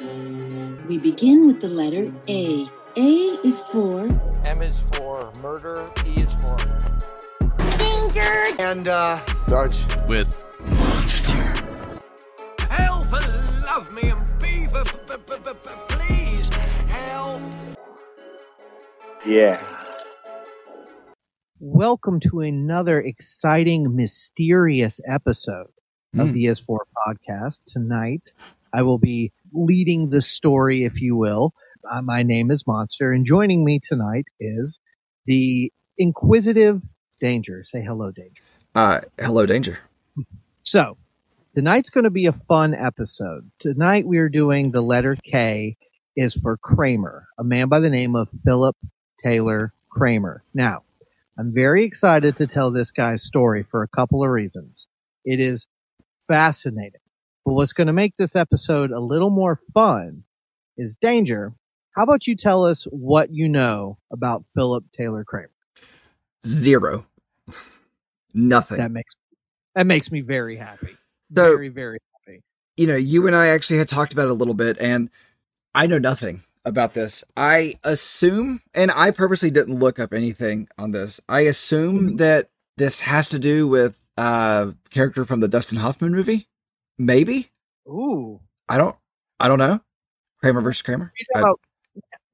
We begin with the letter A. A is for M is for murder. E is for Danger! And, uh, Dodge. with monster. help! Love me and be, b- b- b- b- b- please help. Yeah. Welcome to another exciting, mysterious episode of Mm. the Is For podcast. Tonight, I will be leading the story, if you will. Uh, my name is Monster, and joining me tonight is the inquisitive Danger. Say hello, Danger. Uh, hello, danger. So, tonight's going to be a fun episode. Tonight, we are doing the letter K is for Kramer, a man by the name of Philip Taylor Kramer. Now, I'm very excited to tell this guy's story for a couple of reasons. It is fascinating. But what's going to make this episode a little more fun is Danger. How about you tell us what you know about Philip Taylor Kramer? Zero. Nothing. That makes that makes me very happy. So- very, very happy. you know, you and I actually had talked about it a little bit, and I know nothing about this. I assume, and I purposely didn't look up anything on this. I assume that this has to do with uh character from the Dustin Hoffman movie. Maybe Ooh. I don't. I don't know. Kramer versus Kramer. I, know,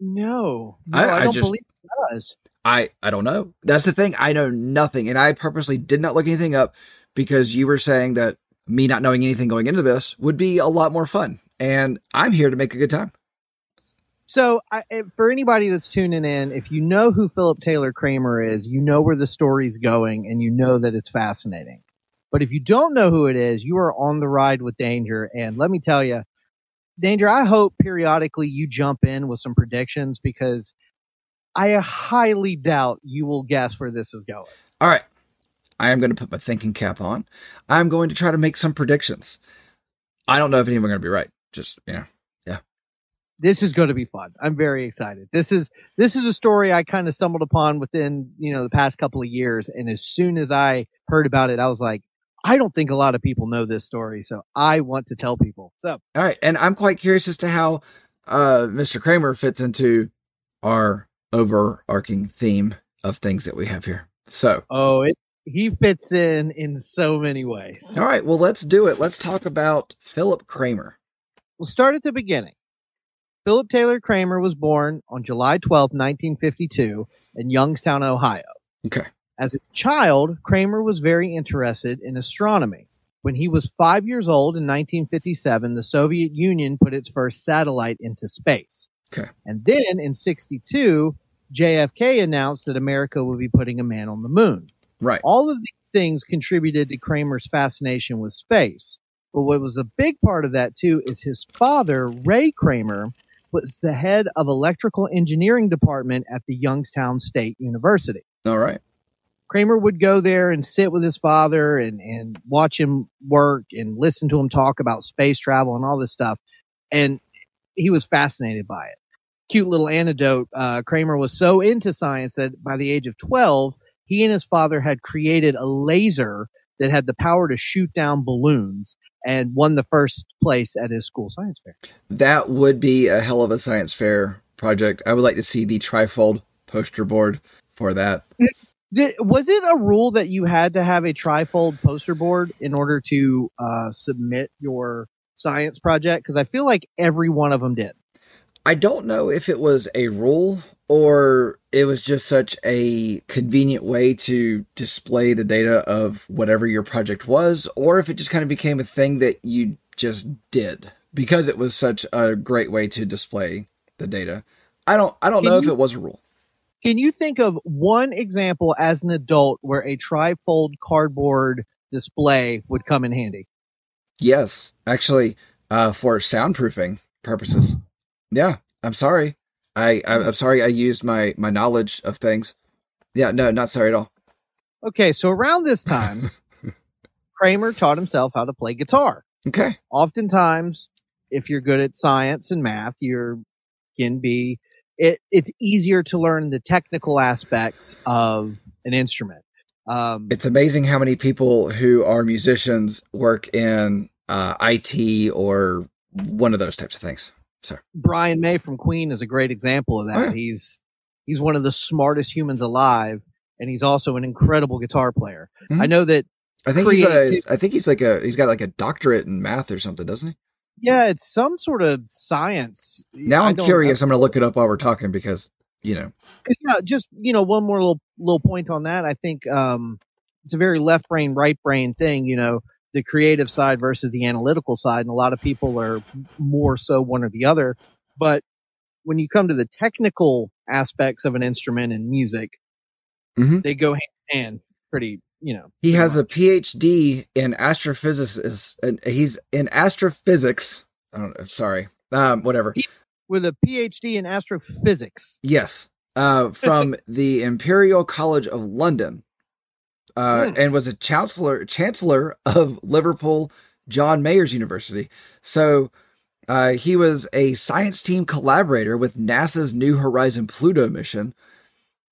no, no, I- I, I don't just- believe it does. I I don't know. That's the thing. I know nothing, and I purposely did not look anything up because you were saying that me not knowing anything going into this would be a lot more fun, and I'm here to make a good time. So, I, eh, for anybody that's tuning in, if you know who Philip Taylor Kramer is, you know where the story's going, and you know that it's fascinating. But if you don't know who it is, you are on the ride with Danger. And let me tell you, Danger, I hope periodically you jump in with some predictions because I highly doubt you will guess where this is going. All right. I am going to put my thinking cap on. I'm going to try to make some predictions. I don't know if any of them are going to be right. Just, you know. Yeah. This is going to be fun. I'm very excited. This is this is a story I kind of stumbled upon within you know the past couple of years, and as soon as I heard about it, I was like, I don't think a lot of people know this story, so I want to tell people. So All right. And I'm quite curious as to how uh, Mr. Kramer fits into our overarching theme of things that we have here. So, oh, it he fits in in so many ways. all right. Well, let's do it. Let's talk about Philip Kramer. We'll start at the beginning. Philip Taylor Kramer was born on July 12, 1952, in Youngstown, Ohio. Okay. As a child, Kramer was very interested in astronomy. When he was five years old in 1957, the Soviet Union put its first satellite into space. Okay. And then in 62, JFK announced that America would be putting a man on the moon. Right. All of these things contributed to Kramer's fascination with space. But what was a big part of that too is his father, Ray Kramer, was the head of electrical engineering department at the Youngstown State University. All right. Kramer would go there and sit with his father and, and watch him work and listen to him talk about space travel and all this stuff. And he was fascinated by it. Cute little anecdote. Uh, Kramer was so into science that by the age of 12, he and his father had created a laser that had the power to shoot down balloons and won the first place at his school science fair. That would be a hell of a science fair project. I would like to see the trifold poster board for that. Did, was it a rule that you had to have a trifold poster board in order to uh, submit your science project? Because I feel like every one of them did. I don't know if it was a rule or it was just such a convenient way to display the data of whatever your project was, or if it just kind of became a thing that you just did because it was such a great way to display the data. I don't I don't Can know if it was a rule. Can you think of one example as an adult where a trifold cardboard display would come in handy? Yes, actually, uh, for soundproofing purposes. Yeah, I'm sorry. I I'm sorry. I used my my knowledge of things. Yeah, no, not sorry at all. Okay, so around this time, Kramer taught himself how to play guitar. Okay. Oftentimes, if you're good at science and math, you're can be it, it's easier to learn the technical aspects of an instrument. Um, It's amazing how many people who are musicians work in uh, IT or one of those types of things. So Brian May from Queen is a great example of that. Oh, yeah. He's he's one of the smartest humans alive, and he's also an incredible guitar player. Mhm. I know that. I think he's a, I think he's like a he's got like a doctorate in math or something, doesn't he? Yeah, it's some sort of science. Now I'm curious. I'm going to look it up while we're talking because you know. Yeah, just you know, one more little little point on that. I think um, it's a very left brain, right brain thing. You know, the creative side versus the analytical side, and a lot of people are more so one or the other. But when you come to the technical aspects of an instrument and music, Mhm. they go hand in hand. Pretty, you know. He pretty has a. PhD in astrophysics. and He's in astrophysics. I don't know. Sorry. Um, whatever. with a PhD in astrophysics. Yes. Uh, from the Imperial College of London. Uh, Hmm. and was a chancellor chancellor of Liverpool John Moores University. So uh, he was a science team collaborator with NASA's New Horizon Pluto mission.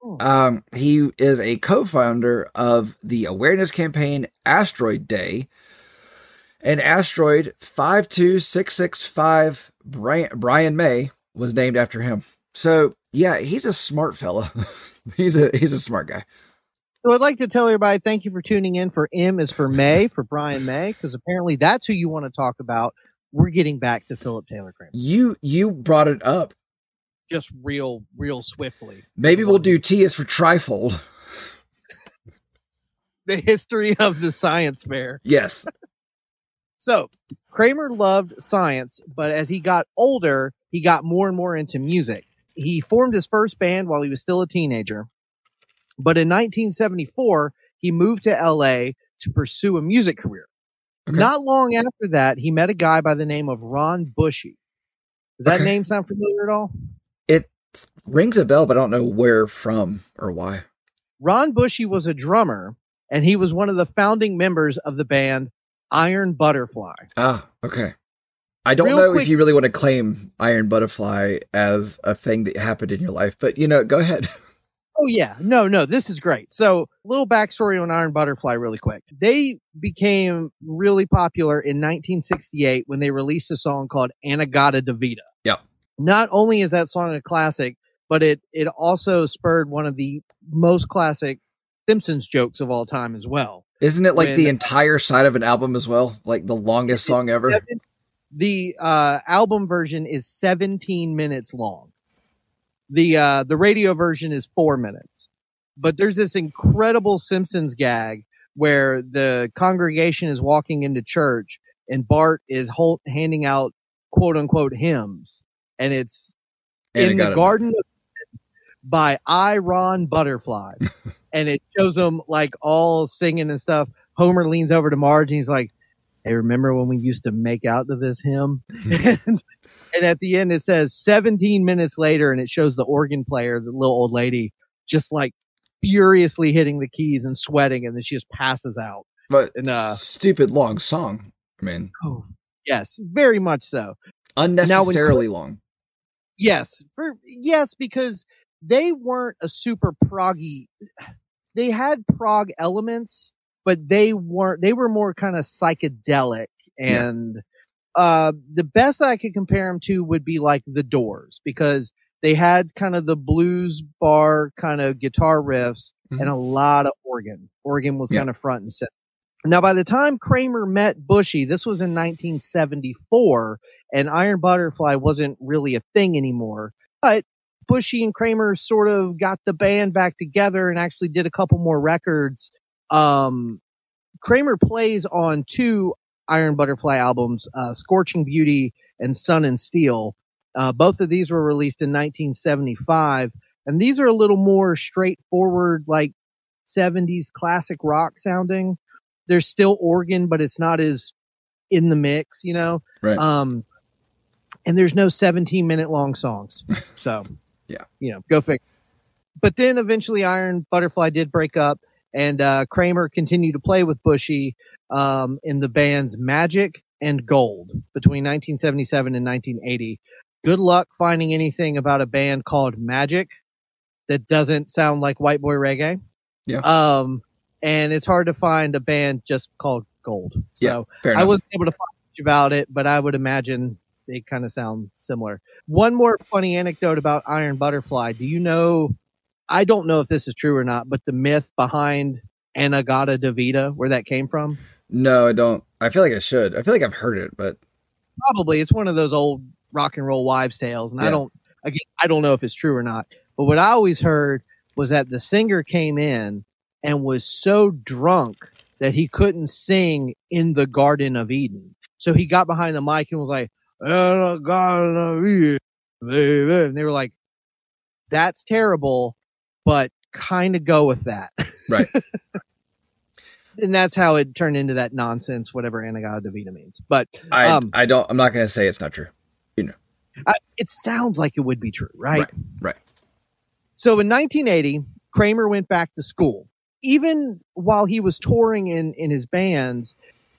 Hmm. Um, he is a co-founder of the awareness campaign Asteroid Day. And asteroid 52665 Brian, Brian May was named after him. So yeah, he's a smart fella. he's a he's a smart guy. So I'd like to tell everybody thank you for tuning in for M is for May, for Brian May, because apparently that's who you want to talk about. We're getting back to Philip Taylor Kramer You you brought it up. Just real, real swiftly. Maybe we'll do T is for trifold. the history of the science fair. Yes. So Kramer loved science, but as he got older, he got more and more into music. He formed his first band while he was still a teenager. But in 1974, he moved to LA to pursue a music career. Okay. Not long after that, he met a guy by the name of Ron Bushy. Does that Okay. name sound familiar at all? It rings a bell, but I don't know where from or why. Ron Bushy was a drummer, and he was one of the founding members of the band Iron Butterfly. Ah, okay. I don't Real know quick- if you really want to claim Iron Butterfly as a thing that happened in your life, but you know, go ahead. Oh yeah, no, no, this is great. So, little backstory on Iron Butterfly, really quick. They became really popular in 1968 when they released a song called "In-A-Gadda-Da-Vida." Yep. Not only is that song a classic, but it it also spurred one of the most classic Simpsons jokes of all time as well. Isn't it like When- the entire side of an album as well? Like the longest song ever? Seven- the uh, album version is 17 minutes long. The uh, the radio version is four minutes. But there's this incredible Simpsons gag where the congregation is walking into church and Bart is hol- handing out quote unquote hymns, and it's And in got the it. Garden of by I Ron Butterfly, and it shows them like all singing and stuff. Homer leans over to Marge and he's like, "Hey, remember when we used to make out to this hymn?" and, and at the end it says 17 minutes later, and it shows the organ player, the little old lady, just like furiously hitting the keys and sweating, and then she just passes out. But And, uh, stupid long song. I mean, Oh, yes, very much so. unnecessarily long. Yes, for yes, because they weren't a super proggy. They had prog elements, but they weren't. They were more kind of psychedelic, Yeah. and uh, the best I could compare them to would be like the Doors, because they had kind of the blues bar kind of guitar riffs and a lot of organ. Organ was Yeah. kind of front and center. Now, by the time Kramer met Bushy, this was in 1974, and Iron Butterfly wasn't really a thing anymore. But Bushy and Kramer sort of got the band back together and actually did a couple more records. Um, Kramer plays on two Iron Butterfly albums, uh, Scorching Beauty and Sun and Steel. Uh, both of these were released in 1975, and these are a little more straightforward, like 70s classic rock sounding. There's still organ, but it's not as in the mix, you know? Right. Um, and there's no 17 minute long songs. So, Yeah. you know, go figure. But then eventually Iron Butterfly did break up and, uh, Kramer continued to play with Bushy, um, in the bands Magic and Gold between 1977 and 1980. Good luck finding anything about a band called Magic that doesn't sound like white boy reggae. Yeah. Um, and it's hard to find a band just called Gold. So Yeah, I wasn't able to find much about it, but I would imagine they kind of sound similar. One more funny anecdote about Iron Butterfly. Do you know? I don't know if this is true or not, but the myth behind In-A-Gadda-Da-Vida, where that came from, No, I don't. I feel like I should. I feel like I've heard it, but probably it's one of those old rock and roll wives' tales, and I don't. Again, I don't know if it's true or not. But what I always heard was that the singer came in and was so drunk that he couldn't sing in the Garden of Eden. So he got behind the mic and was like, "In the Garden of Eden, baby," and they were like, "That's terrible, but kind of go with that." Right. and that's how it turned into that nonsense, whatever In-A-Gadda-Da-Vida means. But I Um, I don't. I'm not going to say it's not true. You I, it sounds like it would be true, right? Right, right. So in 1980, Kramer went back to school. Even while he was touring in in his bands,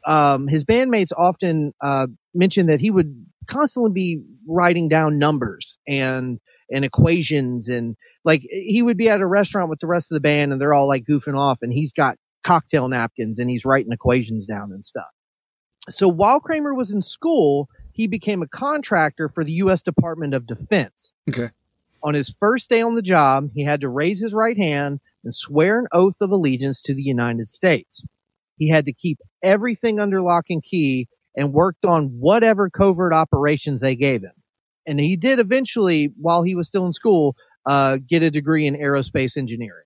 um, his bandmates often uh, mentioned that he would constantly be writing down numbers and and equations and like he would be at a restaurant with the rest of the band and they're all like goofing off and he's got cocktail napkins and he's writing equations down and stuff. So while Kramer was in school, he became a contractor for the U.S. Department of Defense. Okay. On his first day on the job, he had to raise his right hand and swear an oath of allegiance to the United States. He had to keep everything under lock and key and worked on whatever covert operations they gave him. And he did eventually, while he was still in school, uh, get a degree in aerospace engineering.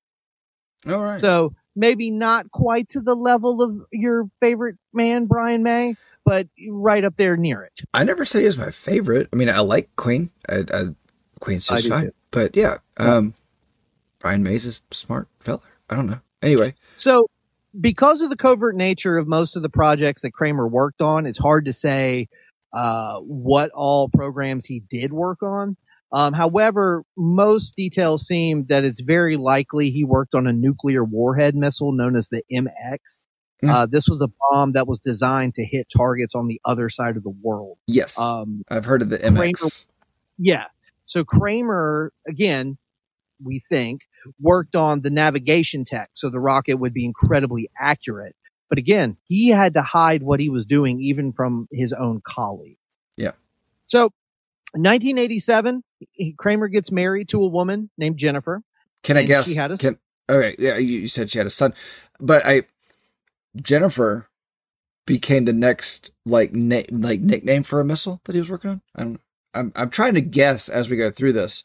All right. So maybe not quite to the level of your favorite man, Brian May, but right up there near it. I never say he was my favorite. I mean, I like Queen. I, I, Queen's just fine. too. But yeah, um, Brian Mays is a smart fella. I don't know. Anyway, So, because of the covert nature of most of the projects that Kramer worked on, it's hard to say uh, what all programs he did work on. Um, however, most details seem that it's very likely he worked on a nuclear warhead missile known as the MX. Mm. Uh, this was a bomb that was designed to hit targets on the other side of the world. yes, Um, I've heard of the Kramer- MX. yeah. So Kramer, again, we think, worked on the navigation tech so the rocket would be incredibly accurate. But again, he had to hide what he was doing even from his own colleagues. Yeah. So 1987, Kramer gets married to a woman named Jennifer. Can I guess? she had a- can, okay, yeah, you, said she had a son, but I Jennifer became the next like na- like nickname for a missile that he was working on. I don't. I'm I'm trying to guess as we go through this.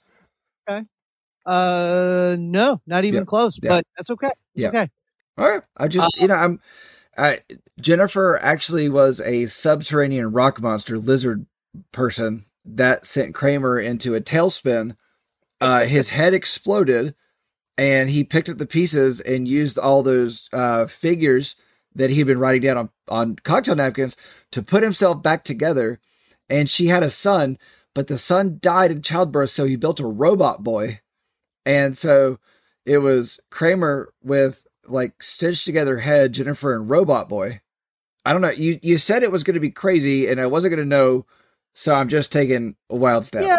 Uh, no, not even close, but that's okay. It's Yeah. Okay. All right. I just, you know, I'm. I, Jennifer actually was a subterranean rock monster lizard person that sent Kramer into a tailspin. Uh, his head exploded, and he picked up the pieces and used all those uh, figures that he'd been writing down on, on cocktail napkins to put himself back together. And she had a son, but the son died in childbirth, so he built a robot boy. And so it was Kramer with like stitched together head, Jennifer and Robot Boy. I don't know. You you said it was going to be crazy, and I wasn't going to know, so I'm just taking a wild stab. Yeah.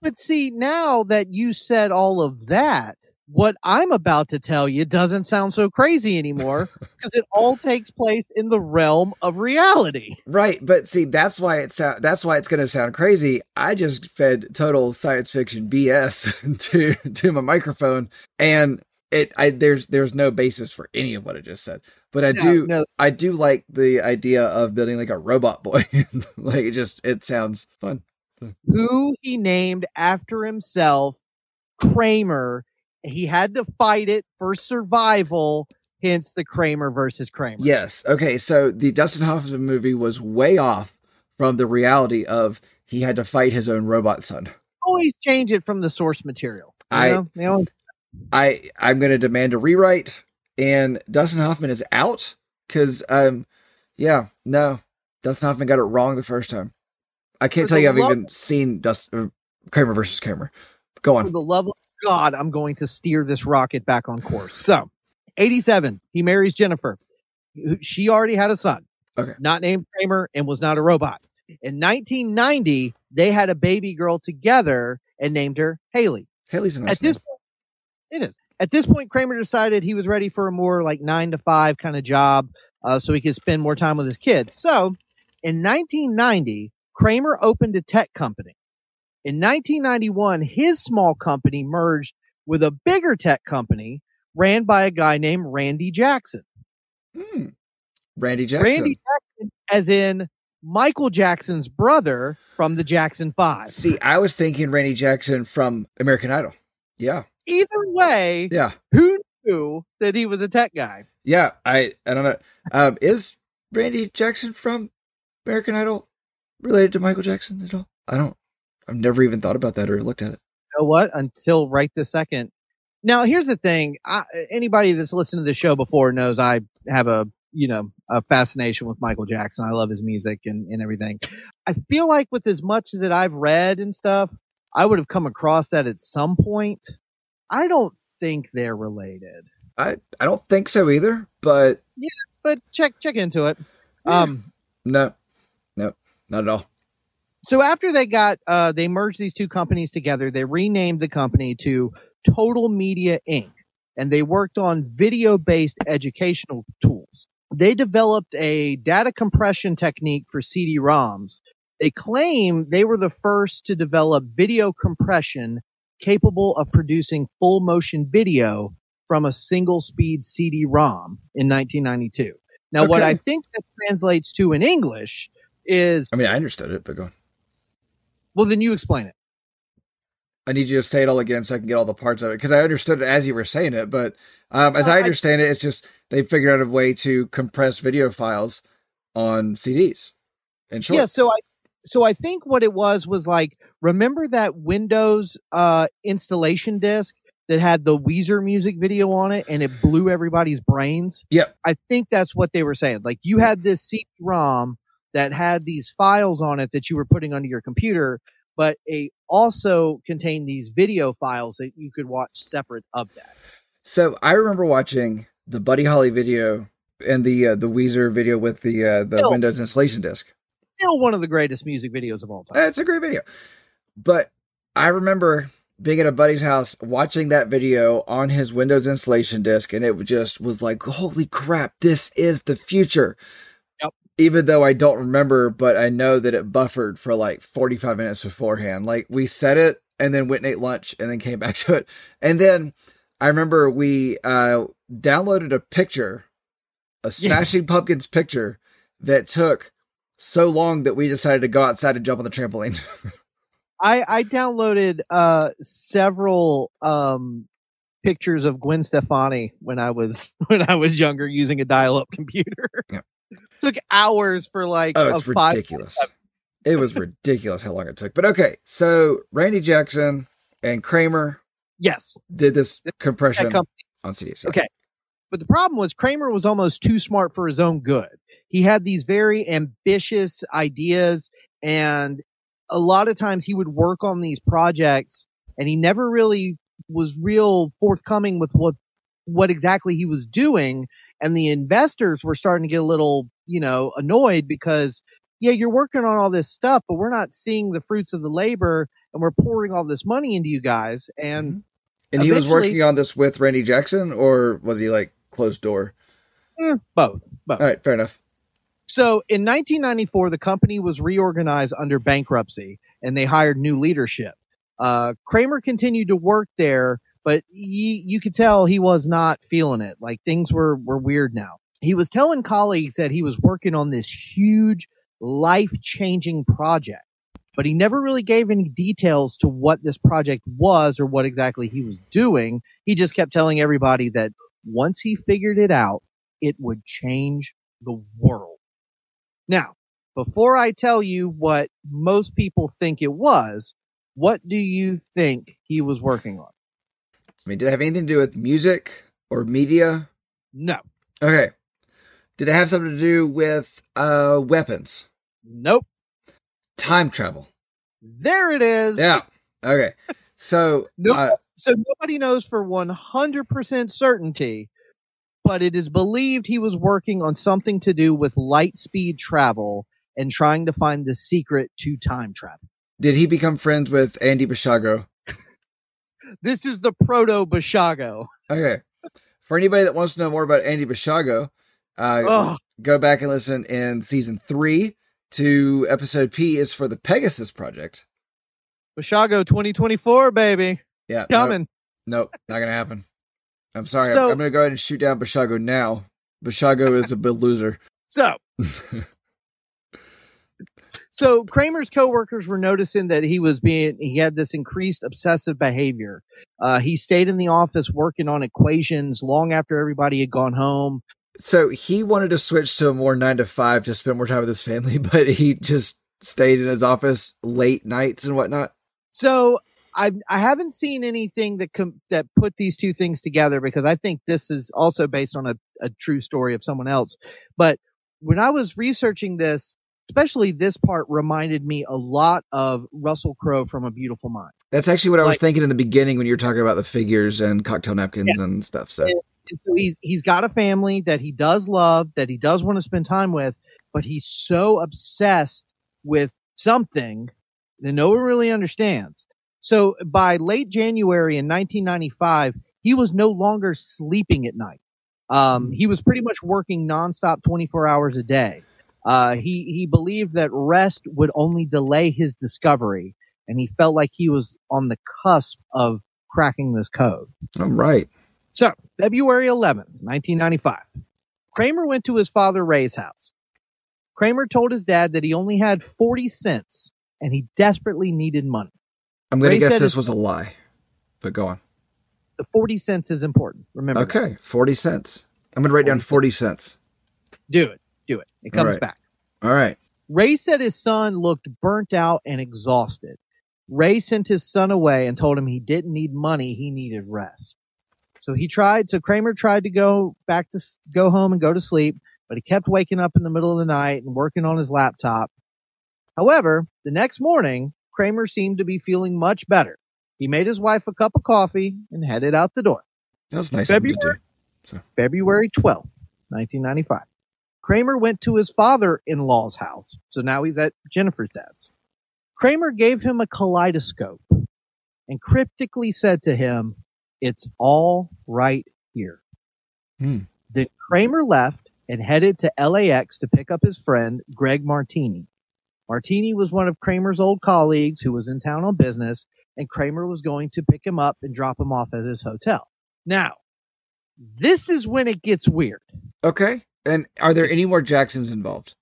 But see, now that you said all of that, what I'm about to tell you doesn't sound so crazy anymore because it all takes place in the realm of reality. Right, but see, that's why it's sound, that's why it's going to sound crazy. I just fed total science fiction BS to to my microphone, and it I there's there's no basis for any of what I just said. But I do No, I do like the idea of building like a robot boy. like it just it sounds fun. who he named after himself, Kramer. He had to fight it for survival, hence the Kramer versus Kramer. Yes. Okay. So the Dustin Hoffman movie was way off from the reality of he had to fight his own robot son. Always change it from the source material. you I- know? They always- I I'm going to demand a rewrite, and Dustin Hoffman is out because um yeah no Dustin Hoffman got it wrong the first time. I can't For tell you I've love- even seen Dust uh, Kramer versus Kramer. Go for on. the love of God, I'm going to steer this rocket back on course. So, 87, he marries Jennifer. She already had a son, Okay. not named Kramer and was not a robot. In 1990, they had a baby girl together and named her Haley. Haley's nice At this name. point, it is. At this point, Kramer decided he was ready for a more like nine to five kind of job, uh, so he could spend more time with his kids. So, in 1990, Kramer opened a tech company. In 1991, his small company merged with a bigger tech company ran by a guy named Randy Jackson. Hmm. Randy Jackson. Randy Jackson, as in Michael Jackson's brother from the Jackson Five. See, I was thinking Randy Jackson from American Idol. Yeah. Either way, Yeah. who knew that he was a tech guy? Yeah. I I don't know. Um, is Randy Jackson from American Idol related to Michael Jackson at all? I don't. I've never even thought about that or looked at it. You know what? Until right this second. Now, here's the thing. I, anybody that's listened to the show before knows I have a, you know, a fascination with Michael Jackson. I love his music and, and everything. I feel like with as much that I've read and stuff, I would have come across that at some point. I don't think they're related, I I don't think so either. But yeah, but check, check into it. Yeah. Um, no, no, not at all. So after they got uh they merged these two companies together they renamed the company to total media inc. And they worked on video based educational tools. They developed a data compression technique for cd-roms they claim they were the first to develop video compression capable of producing full motion video from a single speed cd-rom in 1992 now what i think that translates to in english is I mean, I understood it, but go on. Well, then you explain it. I need you to say it all again so I can get all the parts of it because I understood it as you were saying it. But um, as Well, I I- understand it, it's just they figured out a way to compress video files on CDs. And short, Yeah, so I so I think what it was was like remember that Windows uh installation disk that had the Weezer music video on it and it blew everybody's brains? Yep. I think that's what they were saying. Like you had this CD-ROM that had these files on it that you were putting onto your computer, but it also contained these video files that you could watch separate of that. So I remember watching the Buddy Holly video and the uh, the Weezer video with the uh, the Still- Windows installation disk. Still one of the greatest music videos of all time. It's a great video. But I remember being at a buddy's house watching that video on his Windows installation disk, and it just was like, holy crap, this is the future. Even though I don't remember, but I know that it buffered for like 45 minutes beforehand. Like we set it and then went and ate lunch and then came back to it. And then I remember we uh, downloaded a picture, a Smashing Pumpkins picture that took so long that we decided to go outside and jump on the trampoline. I I downloaded uh several um pictures of Gwen Stefani when I was when I was younger using a dial-up computer. Yep. Took hours for like Oh, a it's ridiculous. It was ridiculous how long it took. But okay, so Randy Jackson and Kramer Yes, did this compression on CDs. Okay. But the problem was Kramer was almost too smart for his own good. He had these very ambitious ideas and a lot of times he would work on these projects and he never really was real forthcoming with what what exactly he was doing and the investors were starting to get a little, you know, annoyed because yeah, you're working on all this stuff, but we're not seeing the fruits of the labor and we're pouring all this money into you guys and And he was working on this with Randy Jackson, or was he like closed door? eh, both, both. All right, fair enough. So in 1994, the company was reorganized under bankruptcy and they hired new leadership. Uh, Kramer continued to work there, but you could tell he was not feeling it. Like things were, were weird now. He was telling colleagues that he was working on this huge life changing project, but he never really gave any details to what this project was or what exactly he was doing. He just kept telling everybody that once he figured it out, it would change the world. Now, before I tell you what most people think it was, what do you think he was working on? I mean, did it have anything to do with music or media? No. Okay. Did it have something to do with uh weapons? Nope. Time travel? There it is. Yeah. Okay. So Nope. uh, So nobody knows for 100% certainty, but it is believed he was working on something to do with light speed travel and trying to find the secret to time travel. did he become friends with Andy Basiago? This is the proto Basiago. Okay. For anybody that wants to know more about Andy Basiago, uh, Oh, go back and listen in season three. to episode P is for the Pegasus project. Basiago 2024, baby. Yeah. nope, Coming. Nope, not gonna happen. I'm sorry. So- I'm, I'm gonna go ahead and shoot down Basiago now. Basiago is a big loser. So, so Kramer's coworkers were noticing that he was being, he had this increased obsessive behavior. Uh, he stayed in the office working on equations long after everybody had gone home. So he wanted to switch to a more nine to five to spend more time with his family, but he just stayed in his office late nights and whatnot. So I I haven't seen anything that com- that put these two things together because I think this is also based on a, a true story of someone else. But when I was researching this, especially this part reminded me a lot of Russell Crowe from A Beautiful Mind. That's actually what I was thinking in the beginning when you were talking about the figures and cocktail napkins and stuff. So And so he's he's got a family that he does love, that he does want to spend time with, but he's so obsessed with something that no one really understands. So by late January in 1995, he was no longer sleeping at night. Um, he was pretty much working nonstop 24 hours a day. Uh, he, he believed that rest would only delay his discovery and he felt like he was on the cusp of cracking this code. all right. So, February 11th, 1995. Kramer went to his father Ray's house. Kramer told his dad that he only had 40 cents and he desperately needed money. I'm gonna Ray guess this was a lie. But go on. The 40 cents is important. Remember, that. Okay, forty cents. I'm gonna write down 40 forty cents. do it. Do it. It comes All right. back. All right. Ray said his son looked burnt out and exhausted. Ray sent his son away and told him he didn't need money, he needed rest. So he tried, so Kramer tried to go back to go home and go to sleep, but he kept waking up in the middle of the night and working on his laptop. However, the next morning, Kramer seemed to be feeling much better. He made his wife a cup of coffee and headed out the door. That was nice of him to February? do. February 12th, 1995. Kramer went to his father-in-law's house. So now he's at Jennifer's dad's. Kramer gave him a kaleidoscope and cryptically said to him, it's all right here. Hmm. Then Kramer left and headed to LAX to pick up his friend, Greg Martini. Martini was one of Kramer's old colleagues who was in town on business and Kramer was going to pick him up and drop him off at his hotel. Now, this is when it gets weird. Okay. And are there any more Jacksons involved?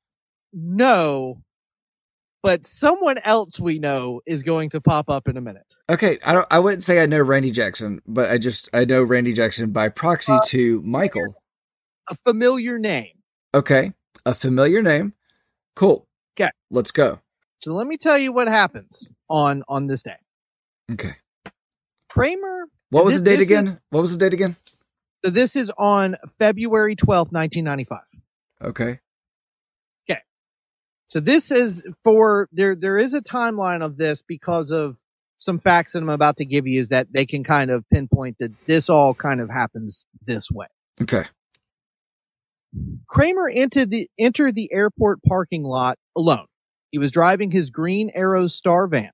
No, but someone else we know is going to pop up in a minute. Okay, I don't. I wouldn't say I know Randy Jackson, but I just I know Randy Jackson by proxy uh, to Michael. A familiar name. Okay, a familiar name. Cool. Okay, let's go. So let me tell you what happens on on this day. Okay, Kramer. what was This- the date this is- again? What was the date again? So this is on February twelfth, nineteen ninety five. Okay, Okay. So this is for there. There is a timeline of this because of some facts that I'm about to give you that they can kind of pinpoint that this all kind of happens this way. okay, Kramer entered the entered the airport parking lot alone. He was driving his green Aerostar van.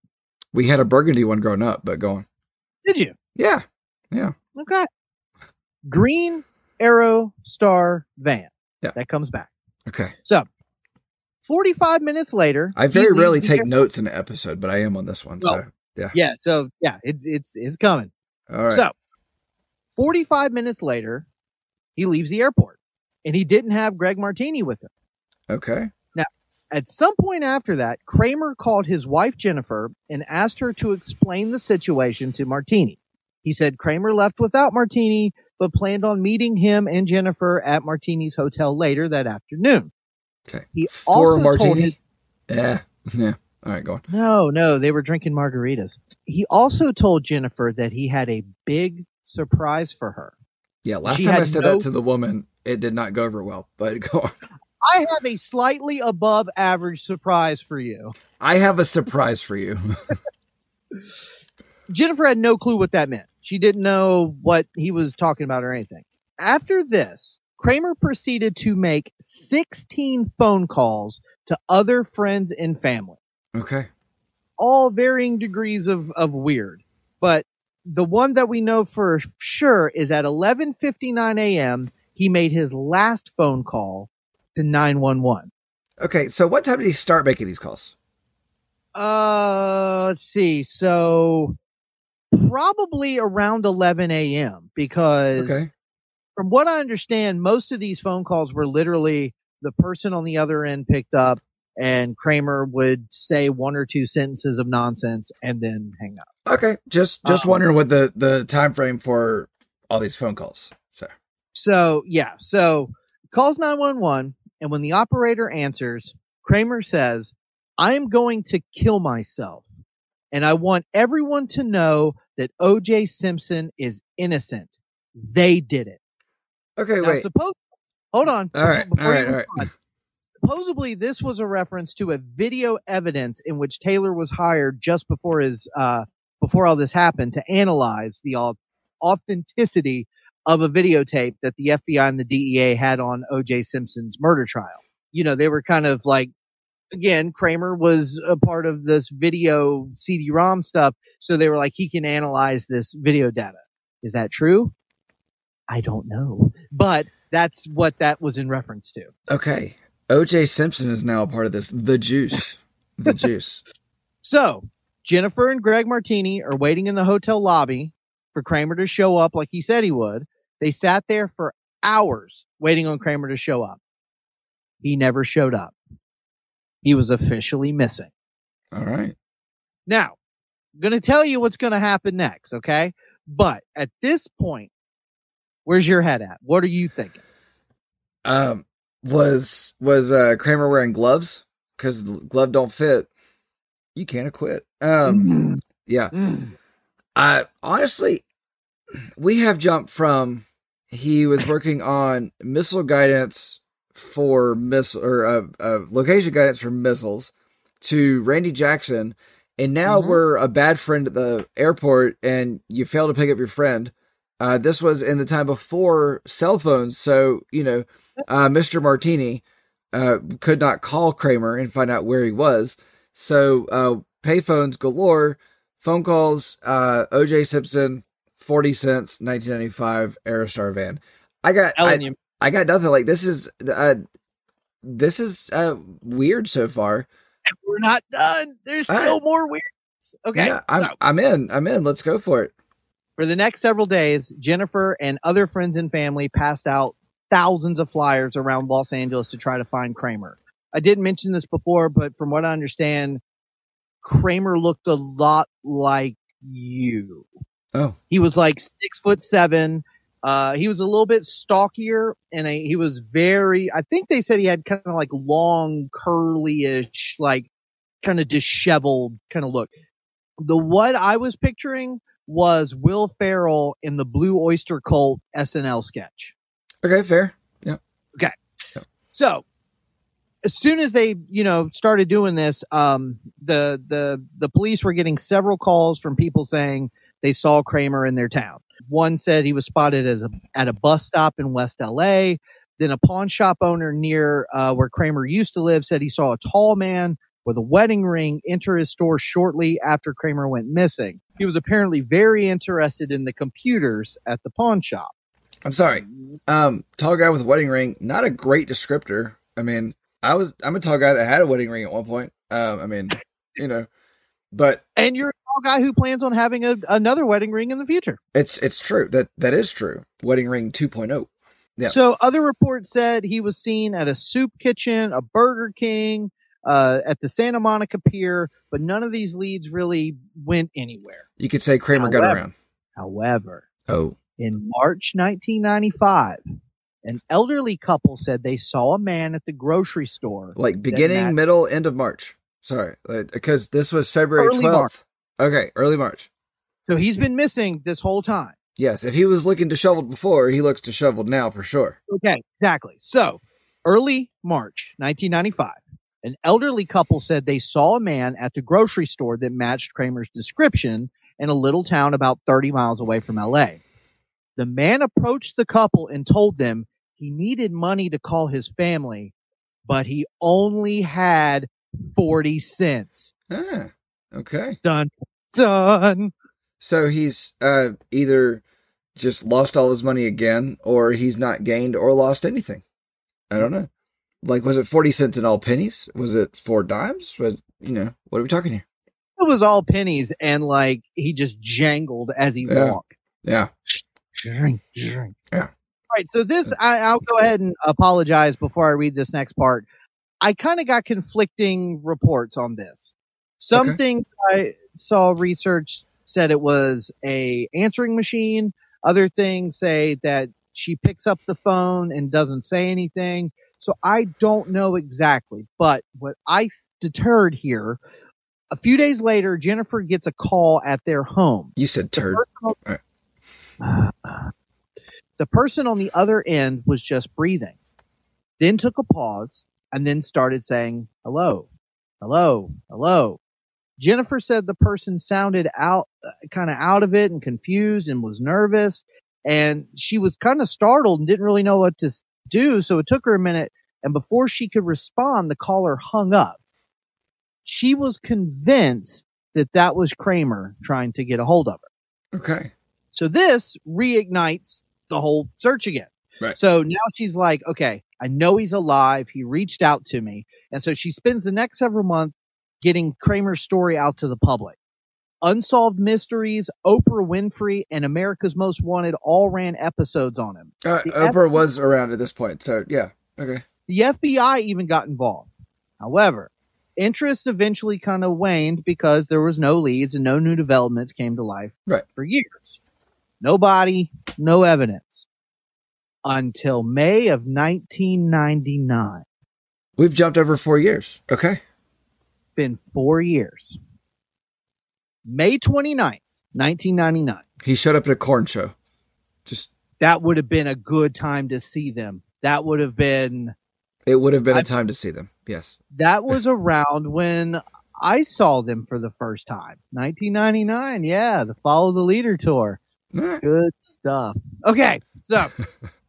we had a burgundy one growing up, but going. Did you? Yeah, yeah. Okay. Green Arrow Star van. Yeah. That comes back. Okay. So, 45 minutes later. I very rarely take air- notes in an episode, but I am on this one. So Well, Yeah. So, yeah, it's, it's, it's coming. all right. So, 45 minutes later, he leaves the airport and he didn't have Greg Martini with him. okay. Now, at some point after that, Kramer called his wife Jennifer and asked her to explain the situation to Martini. He said Kramer left without Martini, but planned on meeting him and Jennifer at Martini's hotel later that afternoon. Okay. He For also a told martini. his- yeah. Yeah. All right. Go on. No, no, they were drinking margaritas. He also told Jennifer that he had a big surprise for her. Yeah. Last She time I said no- that to the woman, it did not go over well. But go on. I have a slightly above average surprise for you. I have a surprise for you. Jennifer had no clue what that meant. She didn't know what he was talking about or anything. After this, Kramer proceeded to make 16 phone calls to other friends and family, okay. all varying degrees of, of weird. But the one that we know for sure is at 11:59 a.m. he made his last phone call to 911. Okay, so what time did he start making these calls? Uh, let's see. So probably around 11 a.m. because Okay. from what I understand, most of these phone calls were literally the person on the other end picked up and Kramer would say one or two sentences of nonsense and then hang up. Okay, just just Um, wondering what the the time frame for all these phone calls. So So yeah, so calls 911 and when the operator answers, Kramer says, I'm going to kill myself. And I want everyone to know that OJ Simpson is innocent. They did it. okay, Now, wait. suppose, hold on. All right, all right, all right. on. Supposedly, this was a reference to a video evidence in which Taylor was hired just before his, uh, before all this happened to analyze the authenticity of a videotape that the FBI and the DEA had on OJ Simpson's murder trial. You know, they were kind of like, again, Kramer was a part of this video CD-ROM stuff. So they were like, he can analyze this video data. Is that true? I don't know, but that's what that was in reference to. Okay, OJ Simpson is now a part of this. The juice, the juice. So Jennifer and Greg Martini are waiting in the hotel lobby for Kramer to show up like he said he would. They sat there for hours waiting on Kramer to show up. He never showed up. He was officially missing. All right. Now, I'm going to tell you what's going to happen next, okay? But at this point, where's your head at? What are you thinking? Um, was was uh Kramer wearing gloves? Because the glove don't fit. You can't quit. Um, yeah. I honestly, we have jumped from he was working on missile guidance for missile or uh, uh, location guidance for missiles to Randy Jackson, and now Mhm. we're a bad friend at the airport, and you fail to pick up your friend. Uh, this was in the time before cell phones, so you know, uh, Mr. Martini uh, could not call Kramer and find out where he was. So uh, payphones galore, phone calls. Uh, OJ Simpson, forty cents, nineteen ninety five, Aerostar van. I got, I, you, I got nothing. Like this is, uh, this is uh, weird so far. we're not done. There's All still more weird. Okay. Yeah, I'm, so I'm in. I'm in. Let's go for it. for the next several days, Jennifer and other friends and family passed out thousands of flyers around Los Angeles to try to find Kramer. I didn't mention this before, but from what I understand, Kramer looked a lot like you. Oh, He was like six foot seven. Uh, he was a little bit stockier and I, he was very, I think they said he had kind of like long, curly-ish, like kind of disheveled kind of look. The what I was picturing was Will Ferrell in the Blue Oyster Cult SNL sketch. okay, fair. Yeah. Okay. Yeah. So as soon as they, you know, started doing this, um, the, the, the police were getting several calls from people saying they saw Kramer in their town. One said he was spotted as a, at a bus stop in West LA. Then a pawn shop owner near, uh, where Kramer used to live said he saw a tall man with a wedding ring enter his store shortly after Kramer went missing. He was apparently very interested in the computers at the pawn shop. I'm sorry. Um, tall guy with a wedding ring. Not a great descriptor. I mean, I was. I'm a tall guy that had a wedding ring at one point. Um, I mean, you know, but And you're a guy who plans on having a, another wedding ring in the future. it's it's true that that is true. Wedding ring oh. 2.0. Yeah. So other reports said he was seen at a soup kitchen, a Burger King, uh, at the Santa Monica Pier, but none of these leads really went anywhere. You could say Kramer got around. However, Oh, in March 1995, an elderly couple said they saw a man at the grocery store. like beginning, that- middle, end of March. Sorry, because this was February Early 12th. March. Okay, early March. So he's been missing this whole time. Yes, if he was looking disheveled before, he looks disheveled now for sure. Okay, exactly. So, early March 1995, an elderly couple said they saw a man at the grocery store that matched Kramer's description in a little town about 30 miles away from LA. The man approached the couple and told them he needed money to call his family, but he only had 40 cents. Ah, okay. Done. Done. So he's uh, either just lost all his money again, or he's not gained or lost anything. I don't know. Like, was it 40 cents in all pennies? Was it four dimes? Was, you know, what are we talking here? It was all pennies, and like he just jangled as he Yeah. walked. Yeah. Drink, drink. Yeah. All right. So this, I, I'll go ahead and apologize before I read this next part. I kind of got conflicting reports on this. Something I saw research said it was a answering machine. Other things say that she picks up the phone and doesn't say anything. So I don't know exactly, but what I deterred here, a few days later, Jennifer gets a call at their home. You said turd. The the person on the other end was just breathing, then took a pause, and then started saying, hello, hello, hello. Jennifer said the person sounded out, uh, kind of out of it and confused and was nervous. And she was kind of startled and didn't really know what to do. So it took her a minute. And before she could respond, the caller hung up. She was convinced that that was Kramer trying to get a hold of her. Okay. So this reignites the whole search again. Right. So now she's like, okay, I know he's alive. He reached out to me. And so she spends the next several months getting Kramer's story out to the public. Unsolved Mysteries, Oprah Winfrey, and America's Most Wanted all ran episodes on him. Uh, Oprah was around at this point, so yeah. Okay. The FBI even got involved. However, interest eventually kind of waned because there was no leads and no new developments came to life Right. for years. No body, no evidence. Until May of 1999. We've jumped over four years. Okay. Been four years. May 29th, 1999. He showed up at a Korn show. Just That would have been a good time to see them. That would have been it would have been a I- time to see them. Yes. that was around when I saw them for the first time. 1999. Yeah, the Follow the Leader tour. Right. Good stuff. Okay, so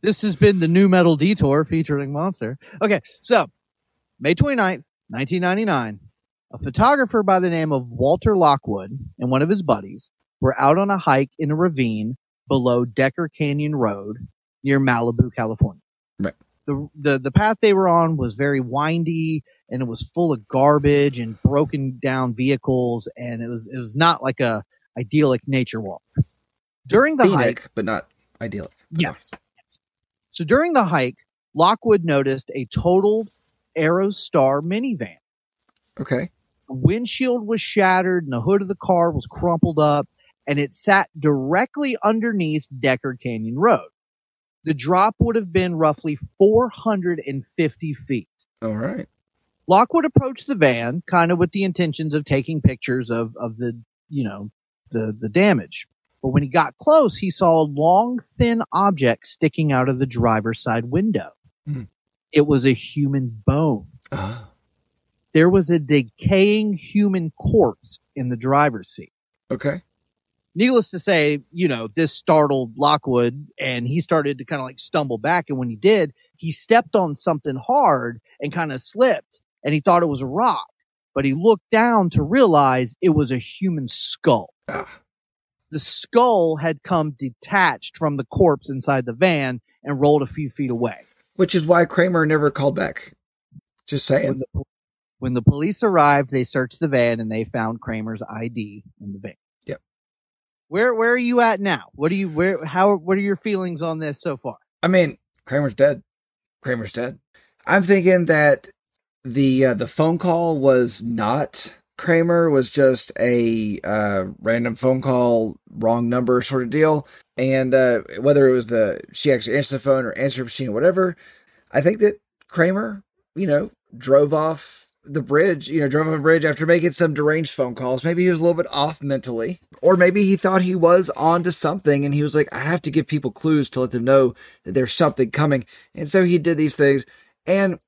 this has been the Nu Metal Detour featuring Monster. Okay, so May 29th, 1999, a photographer by the name of Walter Lockwood and one of his buddies were out on a hike in a ravine below Decker Canyon Road near Malibu, California. Right. The, the, the path they were on was very windy and it was full of garbage and broken down vehicles and it was, it was not like a idyllic nature walk. During the hike, but not idyllic. Yes. yes. So during the hike, Lockwood noticed a totaled Aerostar minivan. Okay. The windshield was shattered and the hood of the car was crumpled up and it sat directly underneath Decker Canyon Road. The drop would have been roughly 450 feet. All right. Lockwood approached the van kind of with the intentions of taking pictures of, of the, you know, the, the damage. But when he got close, he saw a long, thin object sticking out of the driver's side window. Hmm. It was a human bone. Uh, There was a decaying human corpse in the driver's seat. okay. Needless to say, you know, this startled Lockwood and he started to kind of like stumble back. And when he did, he stepped on something hard and kind of slipped and he thought it was a rock. But he looked down to realize it was a human skull. Ah, The skull had come detached from the corpse inside the van and rolled a few feet away. which is why Kramer never called back. Just When saying. the, when the police arrived, they searched the van and they found Kramer's ID in the van. Yep. Where where are you at now? What do you where how what are your feelings on this so far? I mean, Kramer's dead. Kramer's dead. I'm thinking that the uh, the phone call was not Kramer was just a uh, random phone call, wrong number sort of deal, and uh, whether it was the she actually answered the phone or answered machine, or whatever. I think that Kramer, you know, drove off the bridge, you know, drove off a bridge after making some deranged phone calls. Maybe he was a little bit off mentally, or maybe he thought he was on to something and he was like, I have to give people clues to let them know that there's something coming. And so he did these things. And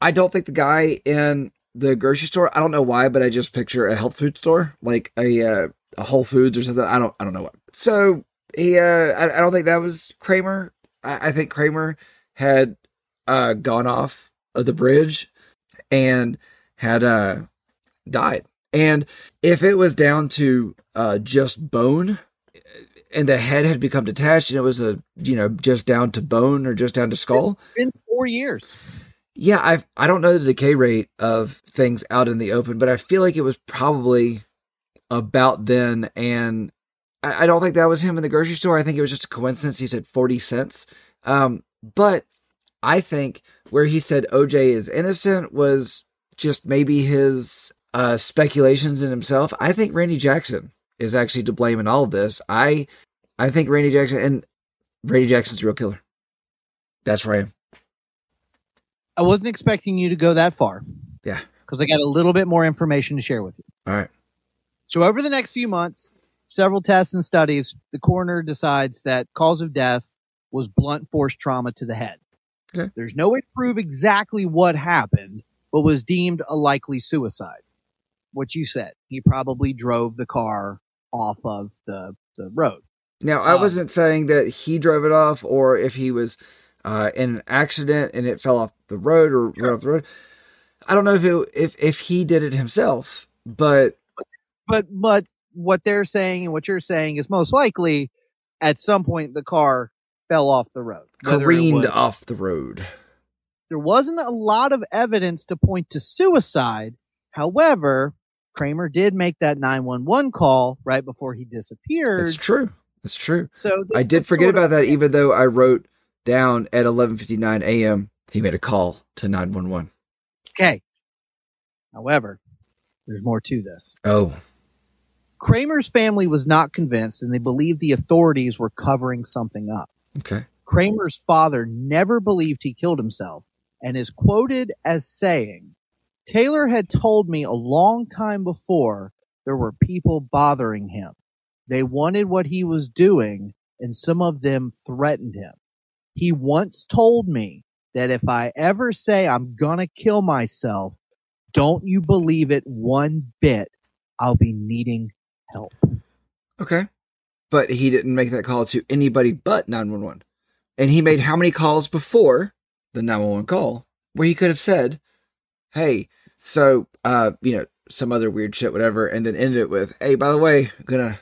I don't think the guy in the grocery store, I don't know why, but I just picture a health food store, like a, uh, a Whole Foods or something. I don't, I don't know what. So he, uh, I, I don't think that was Kramer. I, I think Kramer had, uh, gone off of the bridge and had uh died. And if it was down to uh just bone and the head had become detached and it was a you know just down to bone or just down to skull, Been four years. Yeah, I I don't know the decay rate of things out in the open, but I feel like it was probably about then. And I, I don't think that was him in the grocery store. I think it was just a coincidence. He said forty cents. Um, but I think where he said OJ is innocent was just maybe his uh, speculations in himself. I think Randy Jackson is actually to blame in all of this. I I think Randy Jackson and Randy Jackson's a real killer. That's where I am. I wasn't expecting you to go that far. Yeah. Because I got a little bit more information to share with you. All right. So over the next few months, several tests and studies, the coroner decides that cause of death was blunt force trauma to the head. Okay. There's no way to prove exactly what happened, but was deemed a likely suicide. What you said, he probably drove the car off of the, the road. Now, I Um, wasn't saying that he drove it off or if he was uh, in an accident and it fell off the road or right off the road. I don't know if it, if if he did it himself, but But but what they're saying and what you're saying is most likely at some point the car fell off the road. Careened off the road. there wasn't a lot of evidence to point to suicide. However, Kramer did make that 911 call right before he disappeared. It's true. It's true. So I did forget about that, even though I wrote down at 11:59 a.m. He made a call to 911. Okay. However, there's more to this. Oh, Kramer's family was not convinced and they believed the authorities were covering something up. okay. Kramer's father never believed he killed himself and is quoted as saying, Taylor had told me a long time before there were people bothering him. They wanted what he was doing and some of them threatened him. He once told me that if I ever say I'm gonna kill myself, don't you believe it one bit. I'll be needing help. Okay. But he didn't make that call to anybody but 911. And he made how many calls before the 911 call where he could have said, Hey, so, uh, you know, some other weird shit, whatever, and then ended it with, Hey, by the way, I'm gonna,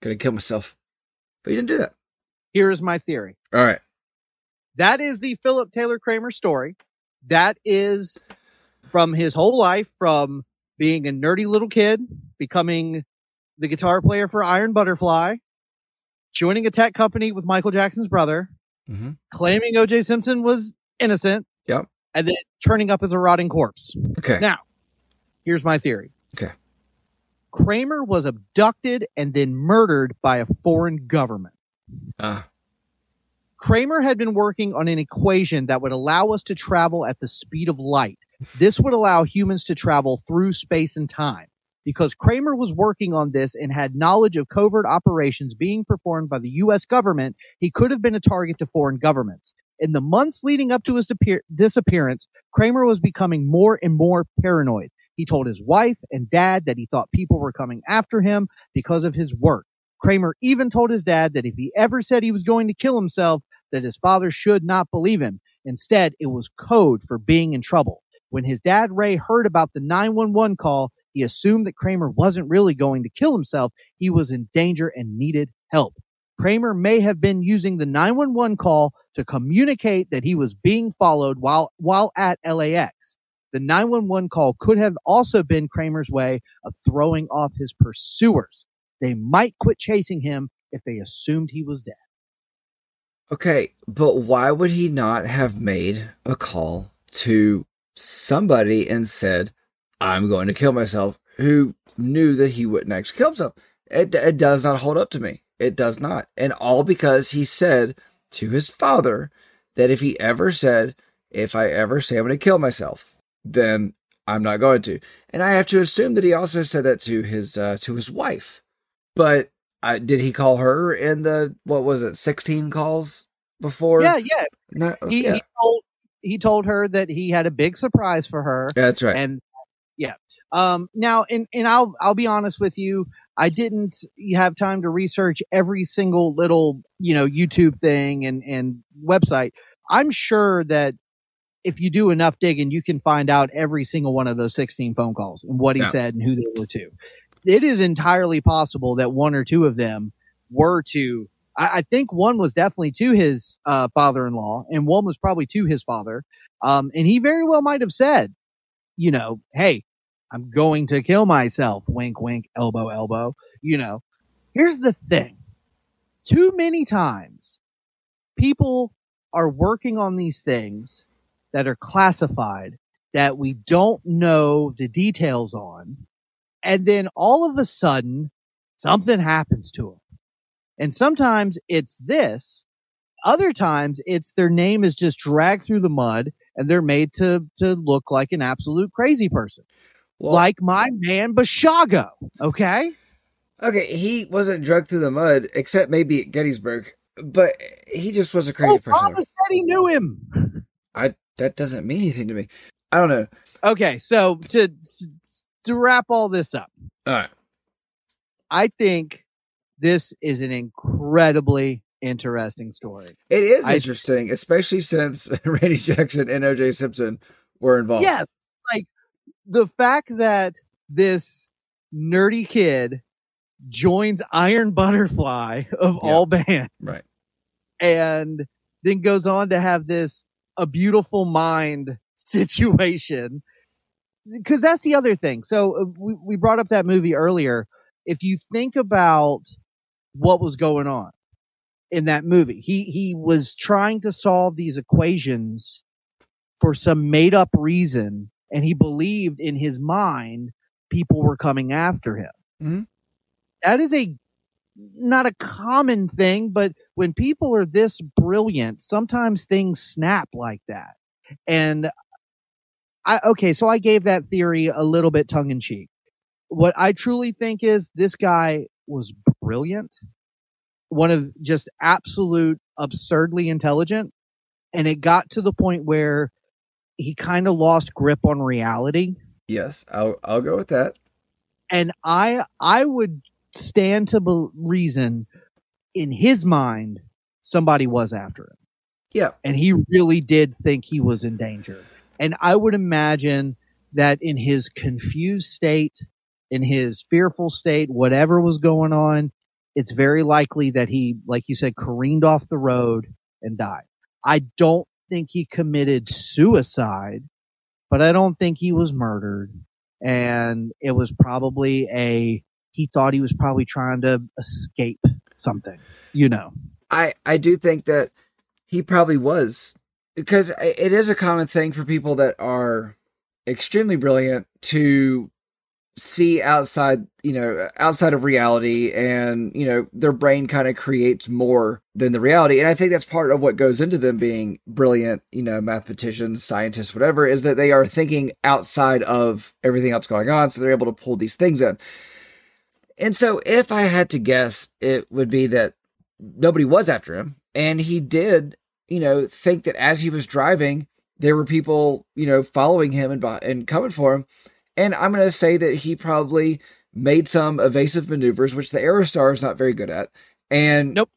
gonna kill myself. But he didn't do that. Here's my theory. All right. That is the Philip Taylor Kramer story. That is from his whole life, from being a nerdy little kid, becoming the guitar player for Iron Butterfly, joining a tech company with Michael Jackson's brother, Mm-hmm. claiming OJ Simpson was innocent, Yep. and then turning up as a rotting corpse. Okay. Now, here's my theory. Okay. Kramer was abducted and then murdered by a foreign government. Uh, Kramer had been working on an equation that would allow us to travel at the speed of light. This would allow humans to travel through space and time. Because Kramer was working on this and had knowledge of covert operations being performed by the US government, he could have been a target to foreign governments. In the months leading up to his disappear- disappearance, Kramer was becoming more and more paranoid. He told his wife and dad that he thought people were coming after him because of his work. Kramer even told his dad that if he ever said he was going to kill himself, that his father should not believe him. Instead, it was code for being in trouble. When his dad Ray heard about the 911 call, he assumed that Kramer wasn't really going to kill himself. He was in danger and needed help. Kramer may have been using the 911 call to communicate that he was being followed while, while at LAX. The 911 call could have also been Kramer's way of throwing off his pursuers. They might quit chasing him if they assumed he was dead. Okay. But why would he not have made a call to somebody and said, I'm going to kill myself, who knew that he wouldn't actually kill himself? It, it does not hold up to me. It does not. And all because he said to his father that if he ever said, if I ever say I'm going to kill myself, then I'm not going to. And I have to assume that he also said that to his uh, to his wife. But uh, did he call her in the what was it, 16 calls before? yeah, yeah. Not, He, yeah. he told he told her that he had a big surprise for her. That's right. and yeah um now and and i'll i'll be honest with you i didn't have time to research every single little you know youtube thing and and website i'm sure that if you do enough digging you can find out every single one of those 16 phone calls and what he Yeah. said and who they were to it is entirely possible that one or two of them were to I, I think one was definitely to his uh, father-in-law, and one was probably to his father. Um, and he very well might have said, you know, hey, I'm going to kill myself. Wink, wink, elbow, elbow. You know, here's the thing. Too many times people are working on these things that are classified that we don't know the details on. And then all of a sudden something happens to them. And sometimes it's this. Other times it's their name is just dragged through the mud and they're made to, to look like an absolute crazy person. Well, like my man Basiago. Okay. okay, he wasn't dragged through the mud, except maybe at Gettysburg, but he just was a crazy Oh, person. Obama said he knew him. I that doesn't mean anything to me. I don't know. Okay. So to, to wrap all this up, All right. I think this is an incredibly interesting story. It is I- interesting, especially since Randy Jackson and OJ Simpson were involved. Yes. Like the fact that this nerdy kid joins Iron Butterfly of Yeah. all bands Right. and then goes on to have this a beautiful mind situation. Cause that's the other thing. So uh, we, we brought up that movie earlier. If you think about what was going on in that movie, he, he was trying to solve these equations for some made up reason. And he believed in his mind people were coming after him. Mhm. That is a not a common thing, but when people are this brilliant, sometimes things snap like that. And I, okay, so I gave that theory a little bit tongue in cheek. What I truly think is this guy was brilliant, one of just absolute absurdly intelligent. And it got to the point where he kind of lost grip on reality. Yes, I'll I'll go with that. And I, I would stand to be- reason in his mind, somebody was after him. Yeah. and he really did think he was in danger. And I would imagine that in his confused state, in his fearful state, whatever was going on, it's very likely that he, like you said, careened off the road and died. I don't think he committed suicide, but I don't think he was murdered. And it was probably a, he thought he was probably trying to escape something, you know. I I do think that he probably was because it is a common thing for people that are extremely brilliant to see outside, you know, outside of reality and, you know, their brain kind of creates more than the reality. And I think that's part of what goes into them being brilliant, you know, mathematicians, scientists, whatever, is that they are thinking outside of everything else going on. So they're able to pull these things in. And so if I had to guess, it would be that nobody was after him. And he did, you know, think that as he was driving, there were people, you know, following him and, and coming for him. And I'm going to say that he probably made some evasive maneuvers, which the Aerostar is not very good at, and Nope.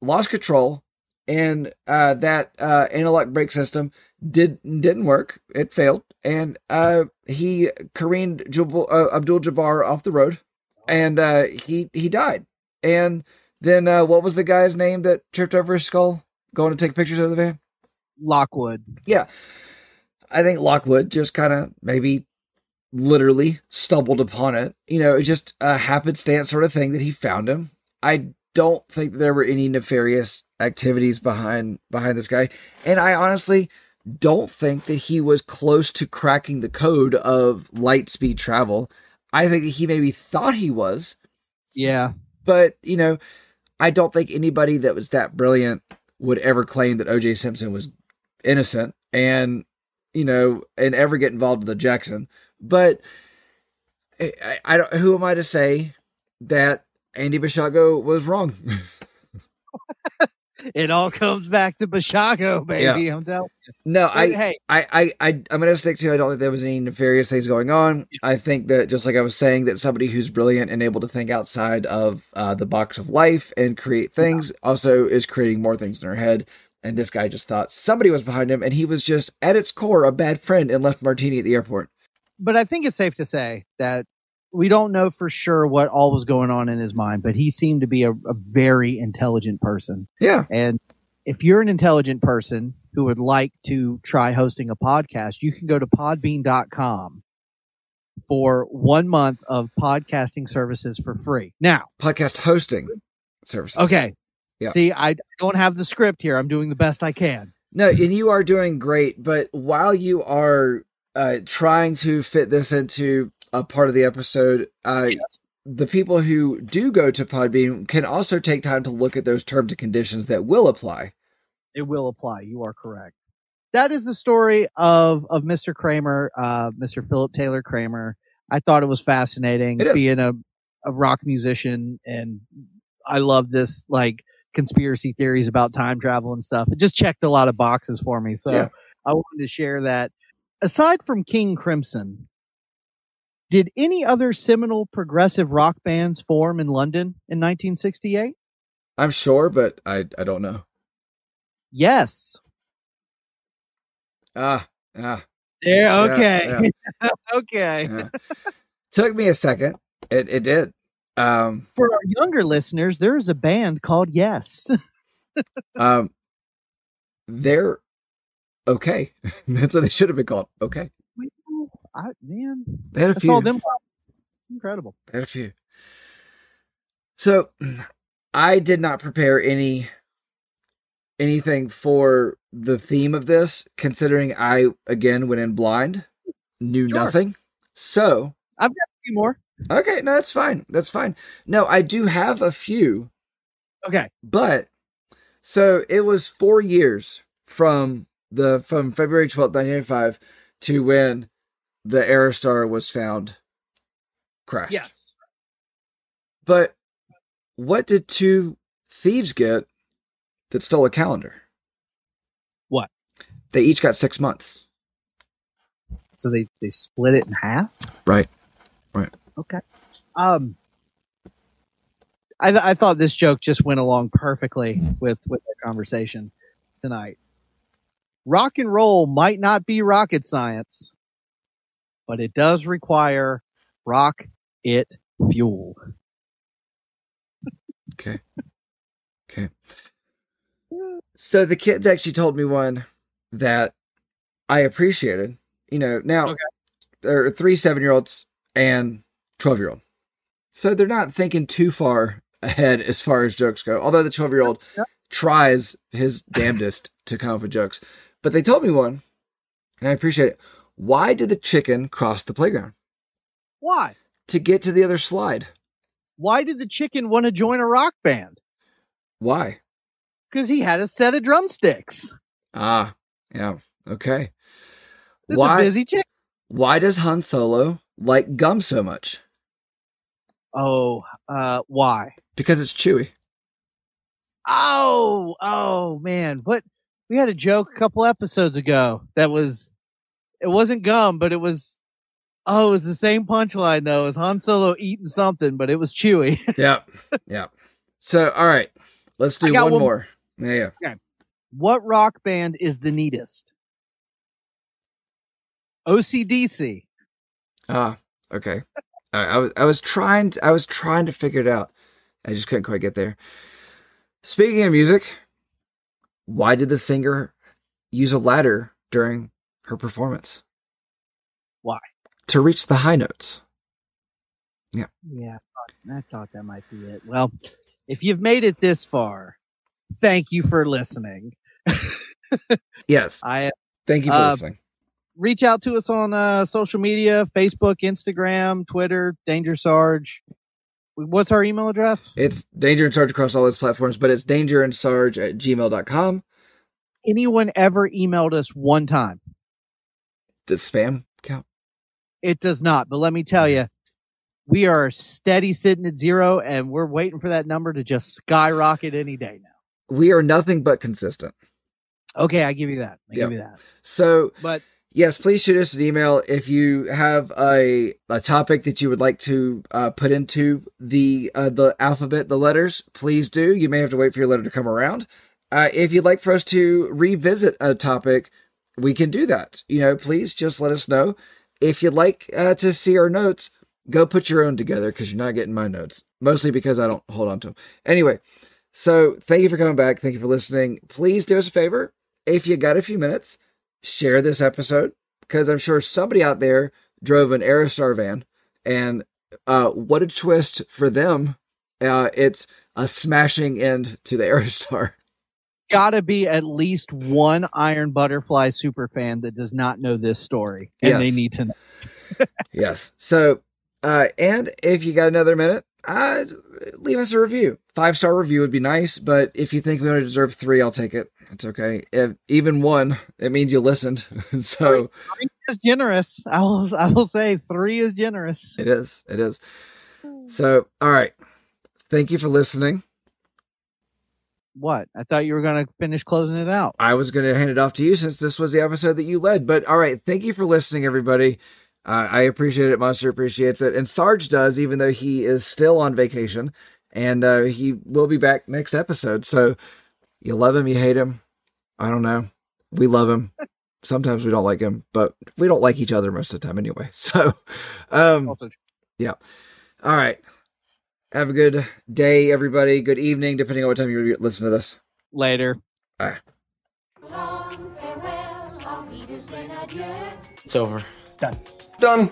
lost control. And uh, that uh, analog brake system did didn't work; it failed, and uh, he careened Jab- uh, Abdul Jabbar off the road, and uh, he he died. And then uh, what was the guy's name that tripped over his skull going to take pictures of the van? Lockwood. Yeah. I think Lockwood just kind of maybe literally stumbled upon it. You know, it's just a happenstance sort of thing that he found him. I don't think there were any nefarious activities behind behind this guy, and I honestly don't think that he was close to cracking the code of light speed travel. I think that he maybe thought he was, Yeah. but you know, I don't think anybody that was that brilliant would ever claim that OJ Simpson was innocent and you know and ever get involved with the Jackson. But I, I, I don't. Who am I to say that Andy Basiago was wrong? It all comes back to Basiago, baby. I'm telling no. I, hey, I, I, I, I'm gonna stick to. I don't think there was any nefarious things going on. I think that just like I was saying, that somebody who's brilliant and able to think outside of uh, the box of life and create things also is creating more things in her head. And this guy just thought somebody was behind him, and he was just at its core a bad friend and left Martini at the airport. but I think it's safe to say that we don't know for sure what all was going on in his mind, but he seemed to be a, a very intelligent person. Yeah. And if you're an intelligent person who would like to try hosting a podcast, you can go to podbean.com for one month of podcasting services for free. Now, Podcast hosting services. okay. Yeah. See, I don't have the script here. I'm doing the best I can. No, and you are doing great. But while you are uh, trying to fit this into a part of the episode, uh, the people who do go to Podbean can also take time to look at those terms and conditions that will apply. It will apply. You are correct. That is the story of of Mr. Kramer, uh, Mr. Philip Taylor Kramer. I thought it was fascinating It being a a rock musician, and I love this like conspiracy theories about time travel and stuff. It just checked a lot of boxes for me, so Yeah. I wanted to share that. Aside from King Crimson, did any other seminal progressive rock bands form in London in 1968? I'm sure, but I I don't know. Yes. Ah, ah. Yeah. Yeah, Okay. okay. yeah. Took me a second. It it did. Um, For our younger listeners, there is a band called Yes. um, they're okay. That's what they should have been called. Okay, I, man, they had a I few. saw them. Incredible. They had a few. So, I did not prepare any anything for the theme of this, considering I again went in blind, knew Sure. nothing. So, I've got A few more. okay, no, that's fine. That's fine. No, I do have a few, Okay. but so it was four years from the from February twelfth, nineteen eighty five, to when the Aerostar was found crashed. Yes. But what did two thieves get that stole a calendar? What? They each got six months. So they they split it in half. Right. Right. Okay. Um. I th- I thought this joke just went along perfectly with with the conversation tonight. Rock and roll might not be rocket science, but it does require rock it fuel. Okay. Okay. So the kids actually told me one that I appreciated. You know, now Okay. there are three seven year olds and 12 year old. So they're not thinking too far ahead as far as jokes go. Although the 12 year old Yep. tries his damnedest to come up with jokes. But they told me one, and I appreciate it. Why did the chicken cross the playground? Why? To get to the other slide. Why did the chicken want to join a rock band? Why? Because he had a set of drumsticks. Ah, yeah. Okay. It's why a busy chicken. why does Han Solo like gum so much? Oh, uh, why? Because it's chewy. Oh, oh man, what? We had a joke a couple episodes ago that was, it wasn't gum, but it was, oh, it was the same punchline though. It was Han Solo eating something, but it was chewy. Yep. yep. So, all right. Let's do one, one- more. Yeah, yeah. what rock band is the neatest? OCDC. Ah, okay. All right, I was I was trying to, I was trying to figure it out. I just couldn't quite get there. Speaking of music, why did the singer use a ladder during her performance? Why? To reach the high notes. Yeah, Yeah, I thought that might be it. Well, if you've made it this far, thank you for listening. Yes. I Thank you for Uh, listening. reach out to us on uh, social media Facebook, Instagram, Twitter, Danger Sarge. What's our email address? It's Danger and Sarge across all those platforms, but it's danger and sarge at gmail.com. Anyone ever emailed us one time? Does spam count? It does not, but let me tell you, we are steady sitting at zero and we're waiting for that number to just skyrocket any day now. We are nothing but consistent. Okay, I give you that. I Yep. give you that. So But yes, please shoot us an email if you have a a topic that you would like to uh, put into the uh, the alphabet, the letters. Please do. You may have to wait for your letter to come around. Uh, if you'd like for us to revisit a topic, we can do that. You know, please just let us know. If you'd like uh, to see our notes, go put your own together because you're not getting my notes. Mostly because I don't hold on to them. Anyway, so thank you for coming back. Thank you for listening. Please do us a favor. If you got a few minutes, share this episode because I'm sure somebody out there drove an Aerostar van and uh, what a twist for them. Uh, it's a smashing end to the Aerostar. Gotta be at least one Iron Butterfly super fan that does not know this story, and Yes. they need to know. yes. So, uh, and if you got another minute, uh, leave us a review. Five star review would be nice, but if you think we only deserve three, I'll take it. It's okay. If even one, it means you listened. so Three is generous. I will. I will say three is generous. it is. It is. So, all right. Thank you for listening. What? I thought you were gonna finish closing it out. I was going to hand it off to you since this was the episode that you led. But all right, thank you for listening, everybody. Uh, I appreciate it. Monster appreciates it, and Sarge does, even though he is still on vacation, and uh, he will be back next episode. So you love him, you hate him. I don't know. We love him. Sometimes we don't like him, but we don't like each other most of the time anyway. So, um, Also, all right. Have a good day, everybody. Good evening, depending on what time you listen to this. later. Long farewell, auf Wiedersehen, adieu. It's over. Done. Done.